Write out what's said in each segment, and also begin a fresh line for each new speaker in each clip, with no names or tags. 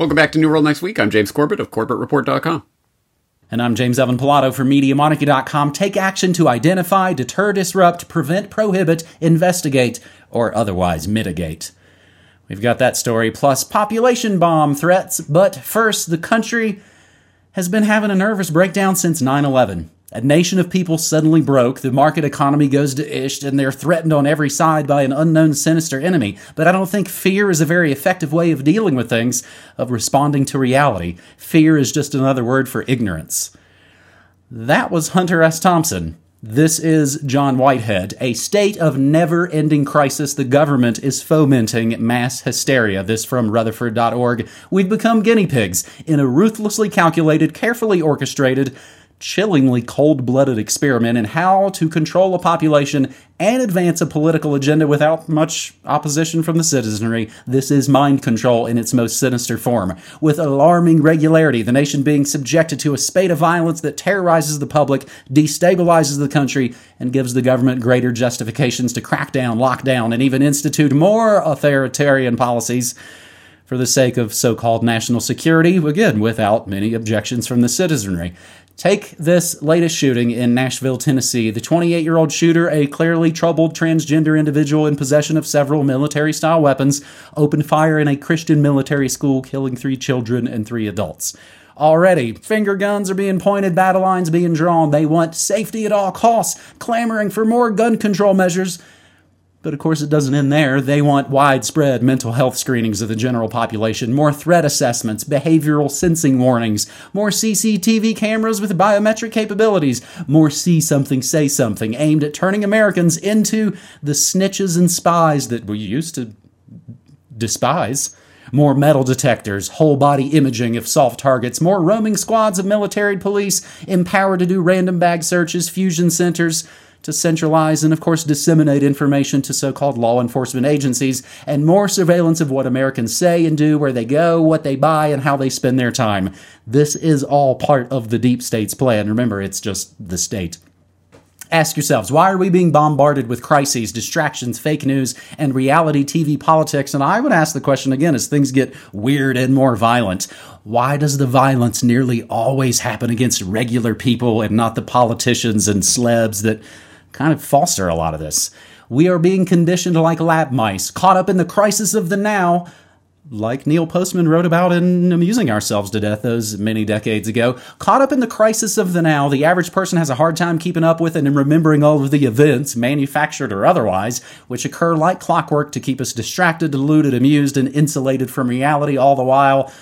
Welcome back to New World Next Week. I'm James Corbett of CorbettReport.com.
And I'm James Evan Pilato for MediaMonarchy.com. Take action to identify, deter, disrupt, prevent, prohibit, investigate, or otherwise mitigate. We've got that story, plus population bomb threats. But first, the country has been having a nervous breakdown since 9 11. A nation of people suddenly broke, the market economy goes to ish, and they're threatened on every side by an unknown sinister enemy. But I don't think fear is a very effective way of dealing with things, of responding to reality. Fear is just another word for ignorance. That was Hunter S. Thompson. This is John Whitehead. A state of never ending crisis. The government is fomenting mass hysteria. This from Rutherford.org. We've become guinea pigs in a ruthlessly calculated, carefully orchestrated, chillingly cold blooded experiment in how to control a population and advance a political agenda without much opposition from the citizenry. This is mind control in its most sinister form. With alarming regularity, the nation being subjected to a spate of violence that terrorizes the public, destabilizes the country, and gives the government greater justifications to crack down, lock down, and even institute more authoritarian policies for the sake of so called national security, again, without many objections from the citizenry. Take this latest shooting in Nashville, Tennessee. The 28 year old shooter, a clearly troubled transgender individual in possession of several military style weapons, opened fire in a Christian military school, killing three children and three adults. Already, finger guns are being pointed, battle lines being drawn. They want safety at all costs, clamoring for more gun control measures but of course, it doesn't end there. They want widespread mental health screenings of the general population, more threat assessments, behavioral sensing warnings, more CCTV cameras with biometric capabilities, more see something, say something, aimed at turning Americans into the snitches and spies that we used to despise. More metal detectors, whole body imaging of soft targets, more roaming squads of military police empowered to do random bag searches, fusion centers to centralize and, of course, disseminate information to so called law enforcement agencies, and more surveillance of what Americans say and do, where they go, what they buy, and how they spend their time. This is all part of the deep state's plan. Remember, it's just the state. Ask yourselves, why are we being bombarded with crises, distractions, fake news, and reality TV politics? And I would ask the question again as things get weird and more violent. Why does the violence nearly always happen against regular people and not the politicians and slebs that kind of foster a lot of this. We are being conditioned like lab mice, caught up in the crisis of the now, like Neil Postman wrote about in Amusing Ourselves to Death those many decades ago. Caught up in the crisis of the now, the average person has a hard time keeping up with it and remembering all of the events, manufactured or otherwise, which occur like clockwork to keep us distracted, deluded, amused, and insulated from reality all the while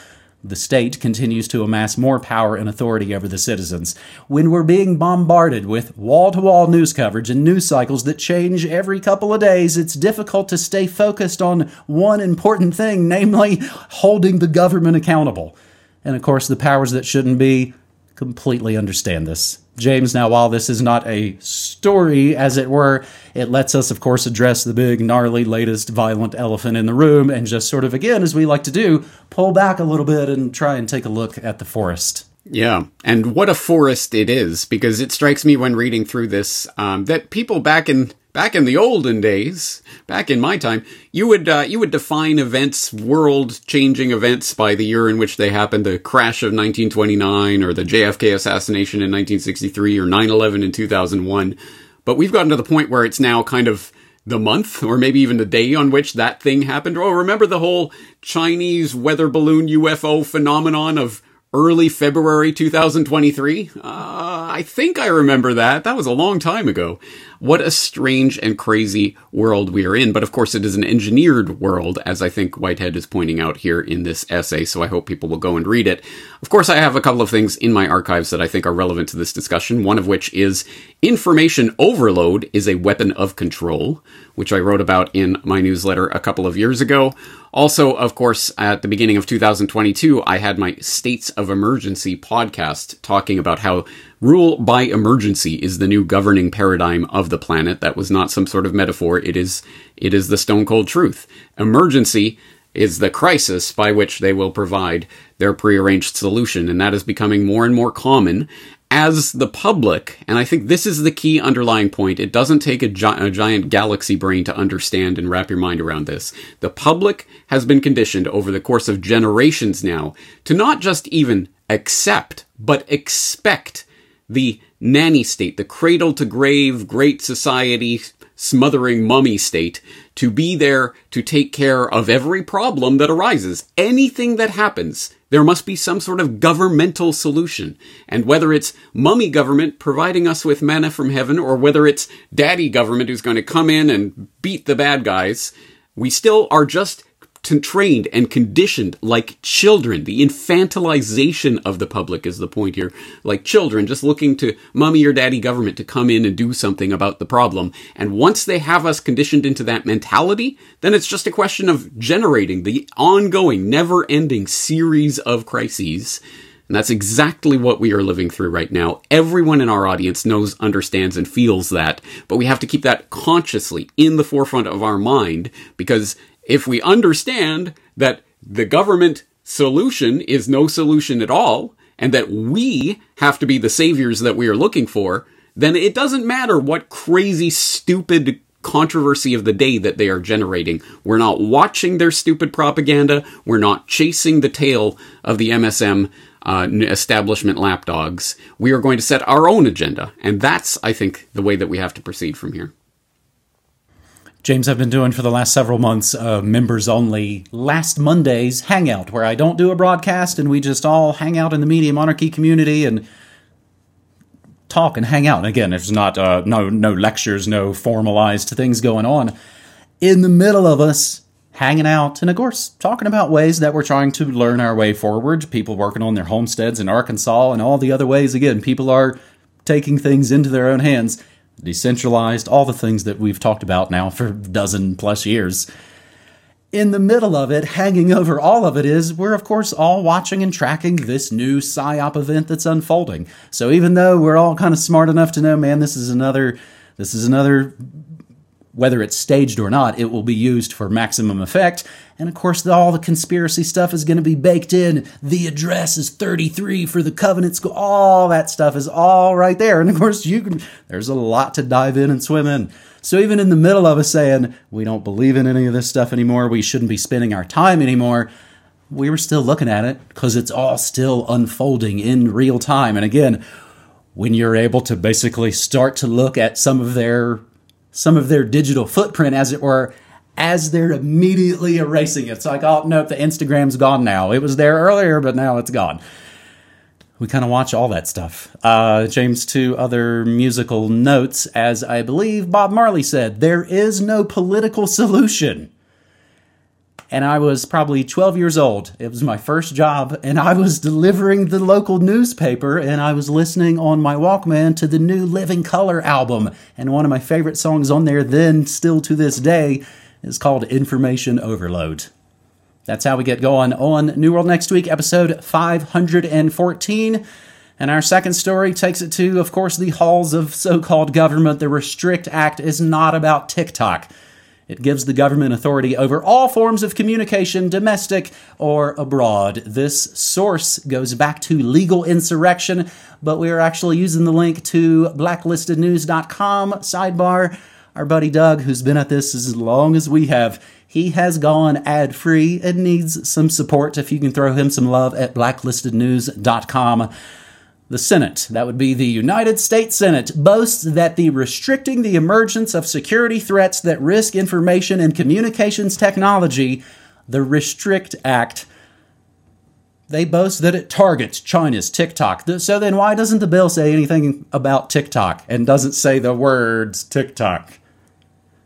the state continues to amass more power and authority over the citizens. When we're being bombarded with wall to wall news coverage and news cycles that change every couple of days, it's difficult to stay focused on one important thing, namely holding the government accountable. And of course, the powers that shouldn't be completely understand this. James, now, while this is not a story, as it were, it lets us, of course, address the big, gnarly, latest violent elephant in the room and just sort of, again, as we like to do, pull back a little bit and try and take a look at the forest.
Yeah, and what a forest it is, because it strikes me when reading through this um, that people back in back in the olden days, back in my time, you would uh, you would define events, world changing events, by the year in which they happened. The crash of 1929, or the JFK assassination in 1963, or 9/11 in 2001. But we've gotten to the point where it's now kind of the month or maybe even the day on which that thing happened. Oh, remember the whole Chinese weather balloon UFO phenomenon of early February 2023? Uh, I think I remember that. That was a long time ago. What a strange and crazy world we are in. But of course, it is an engineered world, as I think Whitehead is pointing out here in this essay. So I hope people will go and read it. Of course, I have a couple of things in my archives that I think are relevant to this discussion. One of which is information overload is a weapon of control, which I wrote about in my newsletter a couple of years ago. Also, of course, at the beginning of 2022, I had my States of Emergency podcast talking about how rule by emergency is the new governing paradigm of the planet. That was not some sort of metaphor. It is, it is the stone cold truth. Emergency is the crisis by which they will provide their prearranged solution. And that is becoming more and more common as the public, and I think this is the key underlying point, it doesn't take a, gi- a, giant galaxy brain to understand and wrap your mind around this. The public has been conditioned over the course of generations now to not just even accept, but expect the nanny state, the cradle to grave, great society, smothering mummy state to be there to take care of every problem that arises. Anything that happens, there must be some sort of governmental solution. And whether it's mummy government providing us with manna from heaven or whether it's daddy government who's going to come in and beat the bad guys, we still are just trained and conditioned like children. The infantilization of the public is the point here. Like children, just looking to mommy or daddy government to come in and do something about the problem. And once they have us conditioned into that mentality, then it's just a question of generating the ongoing, never ending series of crises. And that's exactly what we are living through right now. Everyone in our audience knows, understands, and feels that, but we have to keep that consciously in the forefront of our mind because if we understand that the government solution is no solution at all, and that we have to be the saviors that we are looking for, then it doesn't matter what crazy, stupid controversy of the day that they are generating. We're not watching their stupid propaganda. We're not chasing the tail of the MSM uh, establishment lapdogs. We are going to set our own agenda. And that's, I think, the way that we have to proceed from here.
James, I've been doing for the last several months uh, members only last Monday's hangout where I don't do a broadcast and we just all hang out in the Media Monarchy community and talk and hang out. And again, there's not uh, no no lectures, no formalized things going on. In the middle of us hanging out and of course talking about ways that we're trying to learn our way forward. People working on their homesteads in Arkansas and all the other ways. Again, people are taking things into their own hands decentralized, all the things that we've talked about now for a dozen plus years. In the middle of it, hanging over all of it is we're, of course, all watching and tracking this new PSYOP event that's unfolding. So even though we're all kind of smart enough to know, man, this is another, this is another whether it's staged or not, it will be used for maximum effect. And of course, the, all the conspiracy stuff is going to be baked in. The address is 33 for the covenant school. All that stuff is all right there. And of course, you can, there's a lot to dive in and swim in. So even in the middle of us saying, we don't believe in any of this stuff anymore, we shouldn't be spending our time anymore, we were still looking at it because it's all still unfolding in real time. And again, when you're able to basically start to look at some of their some of their digital footprint, as it were, as they're immediately erasing it. It's like, oh, nope, the Instagram's gone now. It was there earlier, but now it's gone. We kind of watch all that stuff. Uh, James, two other musical notes. As I believe Bob Marley said, there is no political solution and I was probably 12 years old. It was my first job, and I was delivering the local newspaper, and I was listening on my Walkman to the new Living Colour album. And one of my favorite songs on there, then still to this day, is called Information Overload. That's how we get going on New World Next Week, episode 514. And our second story takes it to, of course, the halls of so called government. The Restrict Act is not about TikTok. It gives the government authority over all forms of communication, domestic or abroad. This source goes back to legal insurrection, but we are actually using the link to blacklistednews.com. Sidebar, our buddy Doug, who's been at this as long as we have, he has gone ad free and needs some support. If you can throw him some love at blacklistednews.com. The Senate, that would be the United States Senate, boasts that the restricting the emergence of security threats that risk information and communications technology, the Restrict Act, they boast that it targets China's TikTok. So then why doesn't the bill say anything about TikTok and doesn't say the words TikTok?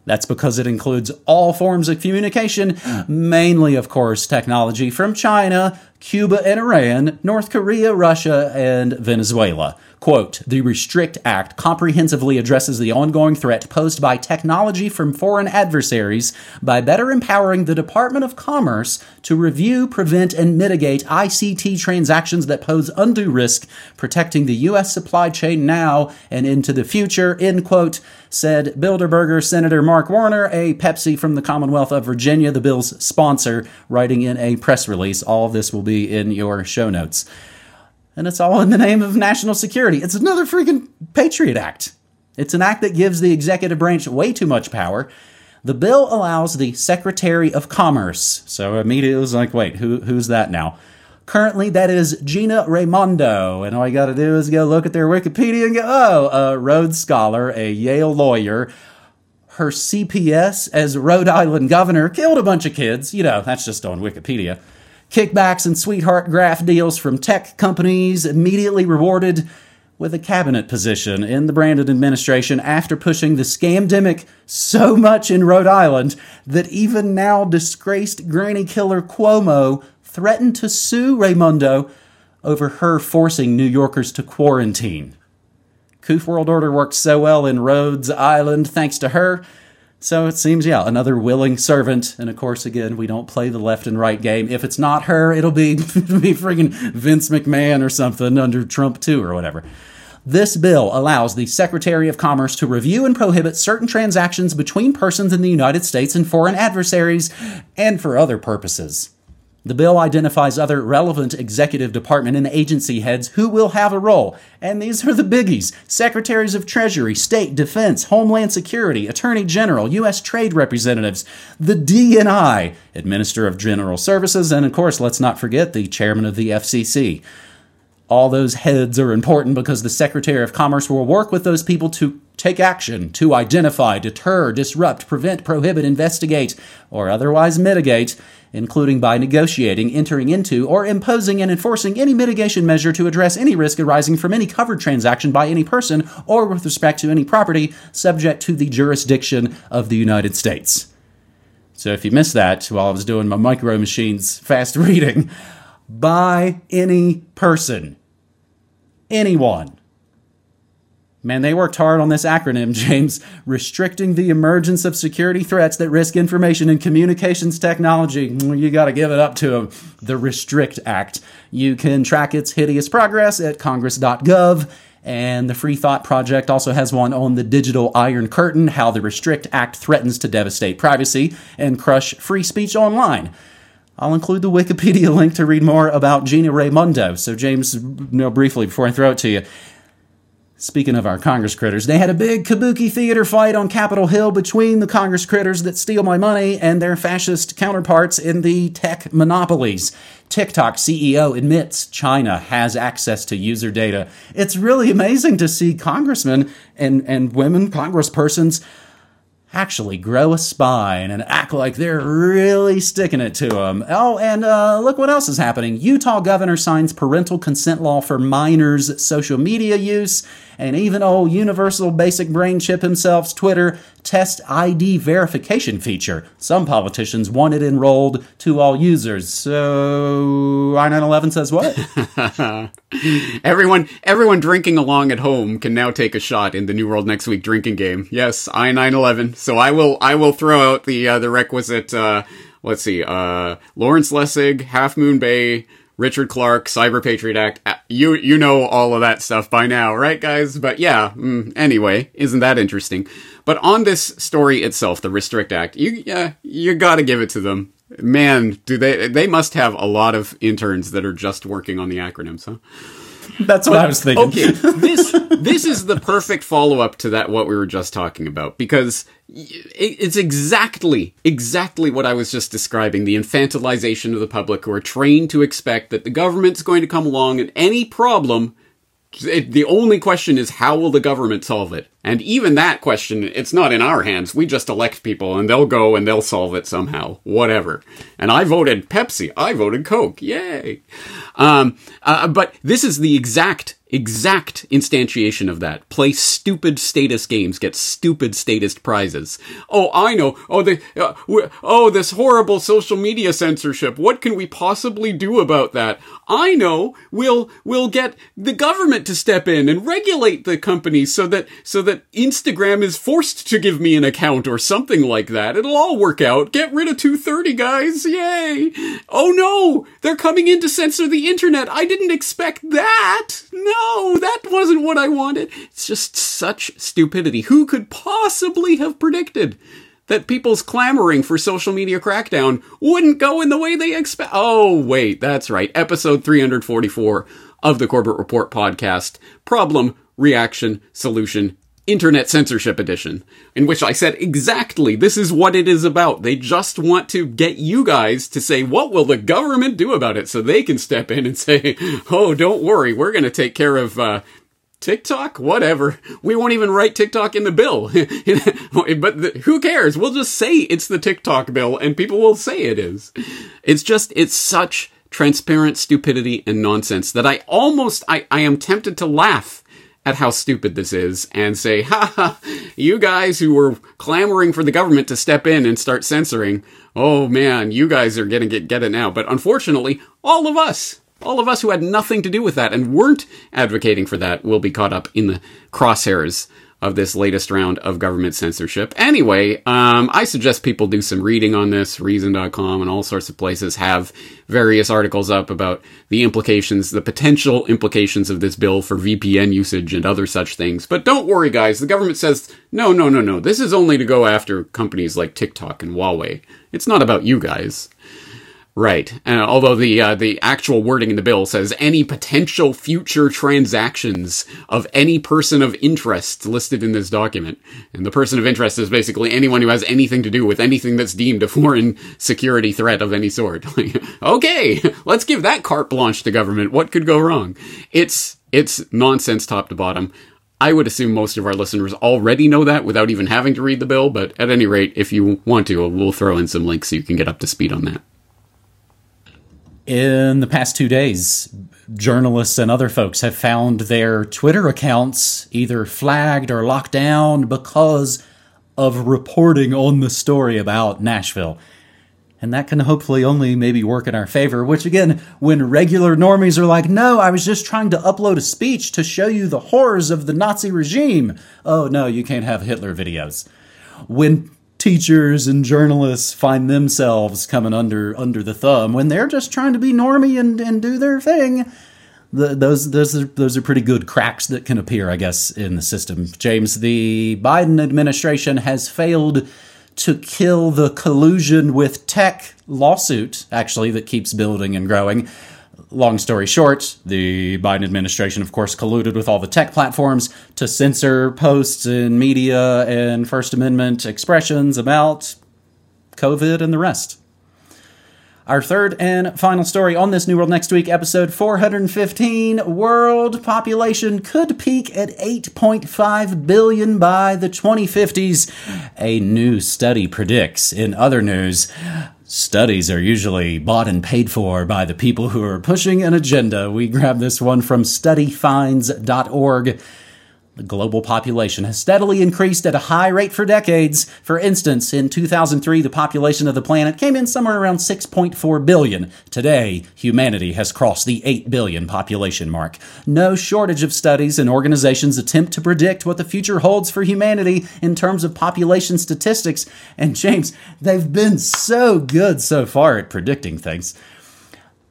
That's because it includes all forms of communication, mainly, of course, technology from China, Cuba and Iran, North Korea, Russia, and Venezuela. Quote, the Restrict Act comprehensively addresses the ongoing threat posed by technology from foreign adversaries by better empowering the Department of Commerce to review, prevent, and mitigate ICT transactions that pose undue risk, protecting the U.S. supply chain now and into the future, end quote, said Bilderberger Senator Mark Warner, a Pepsi from the Commonwealth of Virginia, the bill's sponsor, writing in a press release. All of this will be in your show notes. And it's all in the name of national security. It's another freaking Patriot Act. It's an act that gives the executive branch way too much power. The bill allows the Secretary of Commerce. So immediately it was like, wait, who, who's that now? Currently, that is Gina Raimondo. And all you got to do is go look at their Wikipedia and go, oh, a Rhodes Scholar, a Yale lawyer. Her CPS as Rhode Island governor killed a bunch of kids. You know, that's just on Wikipedia. Kickbacks and sweetheart graph deals from tech companies immediately rewarded with a cabinet position in the Brandon administration after pushing the scamdemic so much in Rhode Island that even now disgraced granny killer Cuomo threatened to sue Raimondo over her forcing New Yorkers to quarantine. Coof World Order worked so well in Rhodes Island thanks to her. So it seems, yeah, another willing servant. And of course, again, we don't play the left and right game. If it's not her, it'll be, be friggin' Vince McMahon or something under Trump 2 or whatever. This bill allows the Secretary of Commerce to review and prohibit certain transactions between persons in the United States and foreign adversaries, and for other purposes. The bill identifies other relevant executive department and agency heads who will have a role, and these are the biggies Secretaries of Treasury, State, Defense, Homeland Security, Attorney General, U.S. Trade Representatives, the DNI, Administrator of General Services, and of course, let's not forget the Chairman of the FCC. All those heads are important because the Secretary of Commerce will work with those people to take action to identify, deter, disrupt, prevent, prohibit, investigate, or otherwise mitigate including by negotiating, entering into, or imposing and enforcing any mitigation measure to address any risk arising from any covered transaction by any person or with respect to any property subject to the jurisdiction of the United States. So if you missed that while I was doing my micro machines fast reading, by any person, anyone Man, they worked hard on this acronym, James, restricting the emergence of security threats that risk information and communications technology. Mm, you got to give it up to them. The Restrict Act. You can track its hideous progress at congress.gov. And the Free Thought Project also has one on the digital Iron Curtain, how the Restrict Act threatens to devastate privacy and crush free speech online. I'll include the Wikipedia link to read more about Gina Raimondo. So, James, you know, briefly before I throw it to you, Speaking of our Congress critters, they had a big kabuki theater fight on Capitol Hill between the Congress critters that steal my money and their fascist counterparts in the tech monopolies. TikTok CEO admits China has access to user data. It's really amazing to see congressmen and, and women, congresspersons, actually grow a spine and act like they're really sticking it to them. Oh, and uh, look what else is happening. Utah governor signs parental consent law for minors' social media use, and even old Universal Basic Brain Chip himself's Twitter test ID verification feature. Some politicians want it enrolled to all users. So I-911 says what?
everyone, everyone drinking along at home can now take a shot in the New World Next Week drinking game. Yes, I-911. So I will, I will throw out the uh, the requisite. Uh, let's see, uh, Lawrence Lessig, Half Moon Bay. Richard Clarke, Cyber Patriot Act. Uh, you you know all of that stuff by now, right, guys? But yeah. Mm, anyway, isn't that interesting? But on this story itself, the Restrict Act, you yeah, you got to give it to them. Man, do they they must have a lot of interns that are just working on the acronyms, huh?
That's what but, I was thinking.
Okay, this this is the perfect follow up to that what we were just talking about because it's exactly exactly what I was just describing the infantilization of the public who are trained to expect that the government's going to come along and any problem it, the only question is how will the government solve it? And even that question, it's not in our hands. We just elect people and they'll go and they'll solve it somehow. Whatever. And I voted Pepsi. I voted Coke. Yay. Um, uh, but this is the exact exact instantiation of that. Play stupid status games, get stupid status prizes. Oh, I know. Oh, the uh, oh, this horrible social media censorship. What can we possibly do about that? I know. We'll we'll get the government to step in and regulate the companies so that so that Instagram is forced to give me an account or something like that. It'll all work out. Get rid of 230 guys. Yay. Oh no, they're coming in to censor the internet. I didn't expect that. No no, that wasn't what I wanted. It's just such stupidity. Who could possibly have predicted that people's clamoring for social media crackdown wouldn't go in the way they expect? Oh, wait, that's right. Episode 344. of the Corbett Report podcast, Problem, Reaction, Solution, Internet Censorship Edition, in which I said exactly this is what it is about. They just want to get you guys to say, what will the government do about it? So they can step in and say, oh, don't worry, we're going to take care of, uh, TikTok? Whatever. We won't even write TikTok in the bill. but the, who cares? We'll just say it's the TikTok bill and people will say it is. It's just, it's such transparent stupidity and nonsense that I almost, I, I am tempted to laugh at how stupid this is and say, ha ha, you guys who were clamoring for the government to step in and start censoring, oh man, you guys are gonna get, get it now. But unfortunately, all of us, all of us who had nothing to do with that and weren't advocating for that will be caught up in the crosshairs of this latest round of government censorship. Anyway, um, I suggest people do some reading on this. Reason.com and all sorts of places have various articles up about the implications, the potential implications of this bill for VPN usage and other such things. But don't worry, guys. The government says, no, no, no, no. This is only to go after companies like TikTok and Huawei. It's not about you guys. Right. Uh, although the uh, the actual wording in the bill says any potential future transactions of any person of interest listed in this document, and the person of interest is basically anyone who has anything to do with anything that's deemed a foreign security threat of any sort. okay, let's give that carte blanche to government. What could go wrong? It's it's nonsense top to bottom. I would assume most of our listeners already know that without even having to read the bill, but at any rate, if you want to, we'll throw in some links so you can get up to speed on that
in the past two days, journalists and other folks have found their Twitter accounts either flagged or locked down because of reporting on the story about Nashville. And that can hopefully only maybe work in our favor, which again, when regular normies are like, no, I was just trying to upload a speech to show you the horrors of the Nazi regime. Oh, no, you can't have Hitler videos. When teachers and journalists find themselves coming under under the thumb when they're just trying to be normy and, and do their thing. The, those those are, those are pretty good cracks that can appear, I guess, in the system. James, the Biden administration has failed to kill the collusion with tech lawsuit, actually, that keeps building and growing long story short, the Biden administration, of course, colluded with all the tech platforms to censor posts in media and First Amendment expressions about COVID and the rest. Our third and final story on this New World Next Week, episode 415 World population could peak at 8.5 billion by the 2050s. A new study predicts. In other news, Studies are usually bought and paid for by the people who are pushing an agenda. We grab this one from studyfinds.org. The global population has steadily increased at a high rate for decades. For instance, in 2003, the population of the planet came in somewhere around 6.4 billion. Today, humanity has crossed the 8 billion population mark. No shortage of studies and organizations attempt to predict what the future holds for humanity in terms of population statistics. And James, they've been so good so far at predicting things.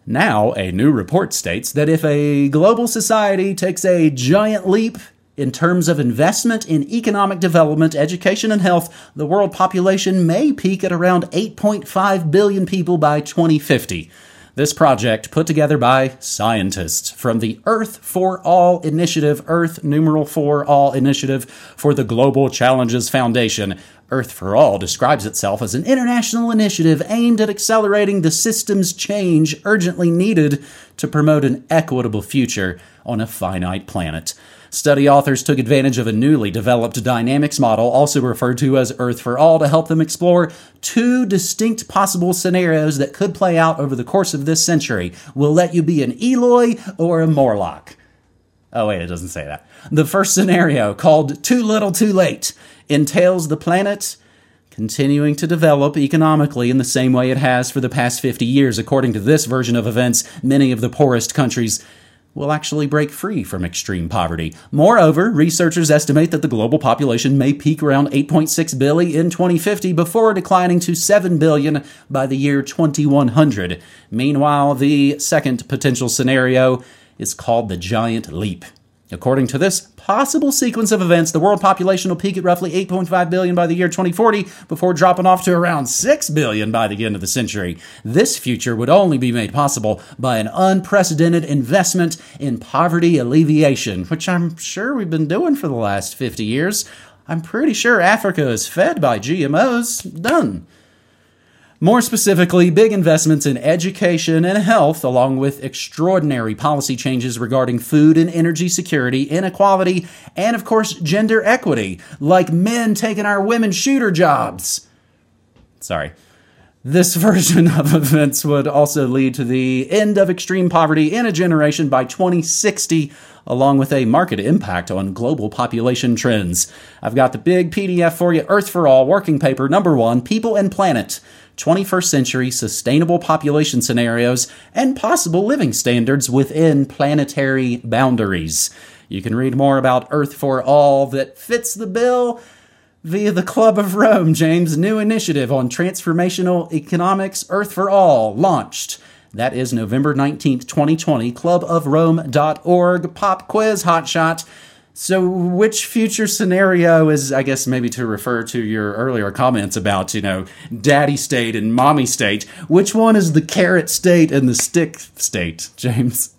Now, a new report states that if a global society takes a giant leap in terms of investment in economic development, education, and health, the world population may peak at around 8.5 billion people by 2050. This project, put together by scientists from the Earth for All Initiative, Earth numeral for All Initiative for the Global Challenges Foundation. Earth for All describes itself as an international initiative aimed at accelerating the systems change urgently needed to promote an equitable future on a finite planet. Study authors took advantage of a newly developed dynamics model, also referred to as Earth for All, to help them explore two distinct possible scenarios that could play out over the course of this century. We'll let you be an Eloi or a Morlock. Oh, wait, it doesn't say that. The first scenario, called Too Little Too Late, entails the planet continuing to develop economically in the same way it has for the past 50 years. According to this version of events, many of the poorest countries will actually break free from extreme poverty. Moreover, researchers estimate that the global population may peak around 8.6 billion in 2050 before declining to 7 billion by the year 2100. Meanwhile, the second potential scenario is called the giant leap. According to this possible sequence of events, the world population will peak at roughly 8.5 billion by the year 2040 before dropping off to around 6 billion by the end of the century. This future would only be made possible by an unprecedented investment in poverty alleviation, which I'm sure we've been doing for the last 50 years. I'm pretty sure Africa is fed by GMOs. Done. More specifically, big investments in education and health, along with extraordinary policy changes regarding food and energy security, inequality, and of course, gender equity, like men taking our women's shooter jobs. Sorry. This version of events would also lead to the end of extreme poverty in a generation by 2060, along with a market impact on global population trends. I've got the big PDF for you Earth for All, working paper number one People and Planet. 21st century sustainable population scenarios and possible living standards within planetary boundaries. You can read more about Earth for All that fits the bill via the Club of Rome, James' new initiative on transformational economics, Earth for All, launched. That is November 19th, 2020, clubofrome.org, pop quiz hotshot. So, which future scenario is, I guess, maybe to refer to your earlier comments about, you know, daddy state and mommy state? Which one is the carrot state and the stick state, James?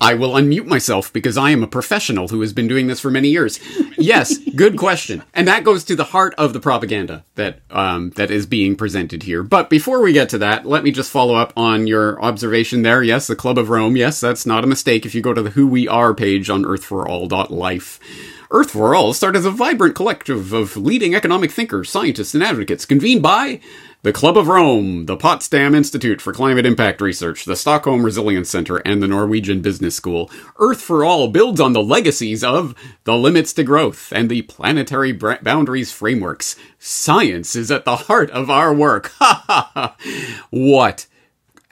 I will unmute myself because I am a professional who has been doing this for many years. Yes, good question, and that goes to the heart of the propaganda that um, that is being presented here. But before we get to that, let me just follow up on your observation there. Yes, the Club of Rome. Yes, that's not a mistake. If you go to the Who We Are page on EarthForAll.life. Earth for All started as a vibrant collective of leading economic thinkers, scientists, and advocates convened by the Club of Rome, the Potsdam Institute for Climate Impact Research, the Stockholm Resilience Center, and the Norwegian Business School. Earth for All builds on the legacies of the limits to growth and the planetary boundaries frameworks. Science is at the heart of our work. Ha ha ha! What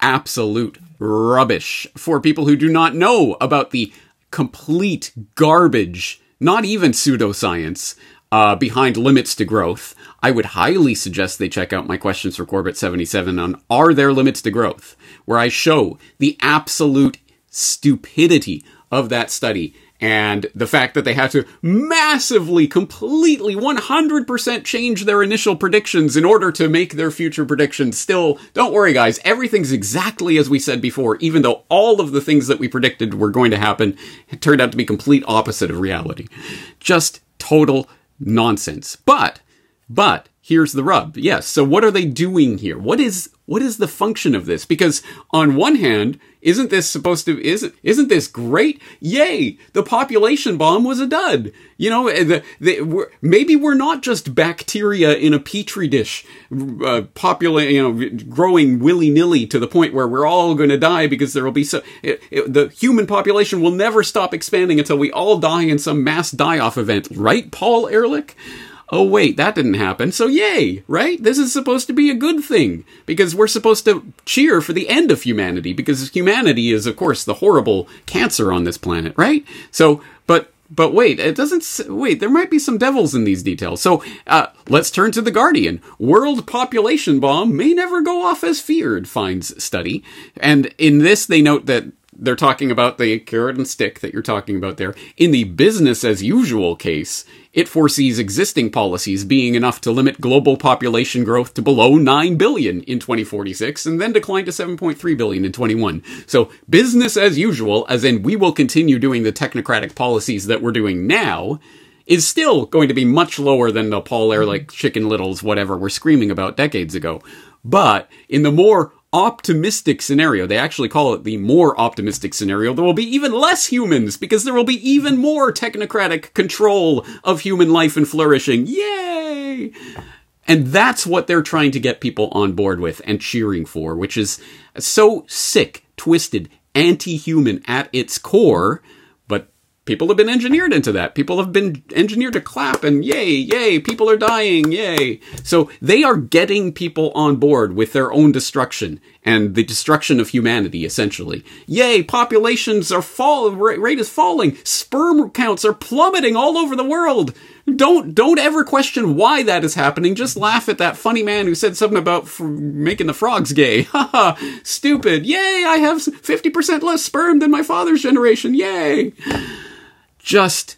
absolute rubbish for people who do not know about the complete garbage, not even pseudoscience, uh, behind limits to growth. I would highly suggest they check out my questions for Corbett 77 on Are There Limits to Growth, where I show the absolute stupidity of that study and the fact that they had to massively, completely, 100% change their initial predictions in order to make their future predictions. Still, don't worry, guys, everything's exactly as we said before, even though all of the things that we predicted were going to happen turned out to be complete opposite of reality. Just total nonsense. But, but, here's the rub. Yes. So what are they doing here? What is what is the function of this? Because on one hand, isn't this supposed to isn't isn't this great? Yay! The population bomb was a dud. You know, eh, the, the, we're, maybe we're not just bacteria in a petri dish, uh, popula- you know, growing willy nilly to the point where we're all going to die because there will be so it, it, the human population will never stop expanding until we all die in some mass die off event, right, Paul Ehrlich? Oh wait, that didn't happen. So yay, right? This is supposed to be a good thing because we're supposed to cheer for the end of humanity because humanity is of course the horrible cancer on this planet, right? So, but but wait, it doesn't. Wait, there might be some devils in these details. So uh, let's turn to the Guardian. World population bomb may never go off as feared, finds study. And in this, they note that they're talking about the carrot and stick that you're talking about there. In the business as usual case, it foresees existing policies being enough to limit global population growth to below 9 billion in 2046 and then decline to 7.3 billion in 21. So business as usual, as in we will continue doing the technocratic policies that we're doing now, is still going to be much lower than the Paul Ehrlich mm-hmm. Chicken Littles, whatever we're screaming about decades ago. But in the more optimistic scenario. They actually call it the more optimistic scenario. There will be even less humans because there will be even more technocratic control of human life and flourishing. Yay! And that's what they're trying to get people on board with and cheering for, which is so sick, twisted, anti-human at its core people have been engineered into that. People have been engineered to clap and yay, yay, people are dying, yay. So they are getting people on board with their own destruction and the destruction of humanity, essentially. Yay, populations are fall, rate is falling, sperm counts are plummeting all over the world. Don't don't ever question why that is happening. Just laugh at that funny man who said something about f- making the frogs gay. Haha, stupid. Yay, I have 50% less sperm than my father's generation. Yay. Just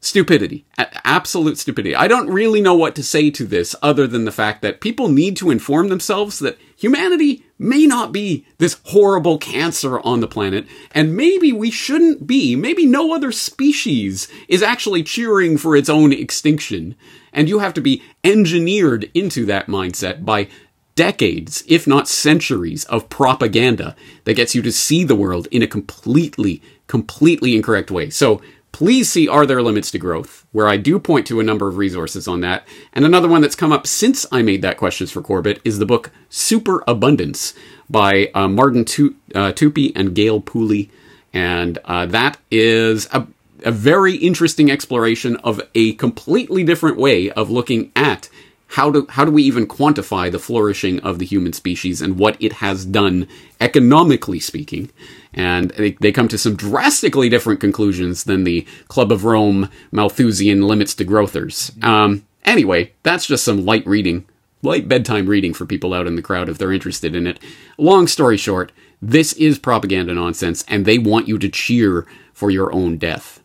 stupidity. Absolute stupidity. I don't really know what to say to this other than the fact that people need to inform themselves that humanity may not be this horrible cancer on the planet, and maybe we shouldn't be, maybe no other species is actually cheering for its own extinction, and you have to be engineered into that mindset by decades, if not centuries, of propaganda that gets you to see the world in a completely, completely incorrect way. So, please see Are There Limits to Growth, where I do point to a number of resources on that. And another one that's come up since I made that Questions for Corbett is the book Super Abundance by uh, Marian tu- uh, Tupy and Gale Pooley. And uh, that is a, a very interesting exploration of a completely different way of looking at how do how do we even quantify the flourishing of the human species and what it has done economically speaking? And they, they come to some drastically different conclusions than the club of rome malthusian limits to growthers. Um, anyway that's just some light reading light bedtime reading for people out in the crowd if they're interested in it. Long story short this is propaganda nonsense and they want you to cheer for your own death.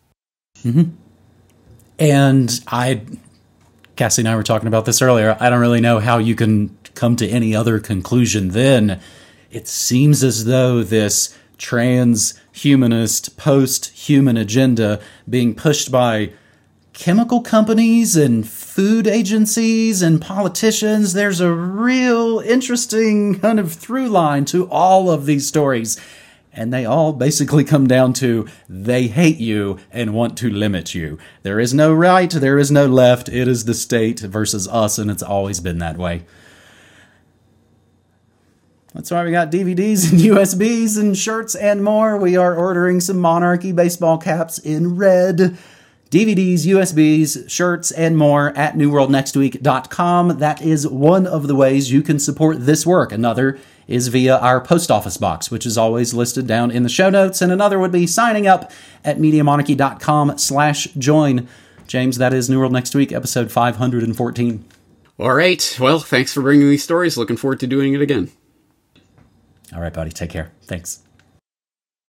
And I, Cassie and I were talking about this earlier. I don't really know how you can come to any other conclusion then. It seems as though this transhumanist, post human agenda being pushed by chemical companies and food agencies and politicians, there's a real interesting kind of through line to all of these stories. And they all basically come down to they hate you and want to limit you. There is no right, there is no left. It is the state versus us, and it's always been that way. That's why we got DVDs and USBs and shirts and more. We are ordering some Monarchy baseball caps in red. DVDs, USBs, shirts, and more at newworldnextweek.com. That is one of the ways you can support this work. Another is via our post office box, which is always listed down in the show notes. And another would be signing up at MediaMonarchy.com slash join. James, that is New World Next Week, episode 514.
all right well thanks for bringing these stories looking forward to doing it again
All right, buddy. Take care. Thanks.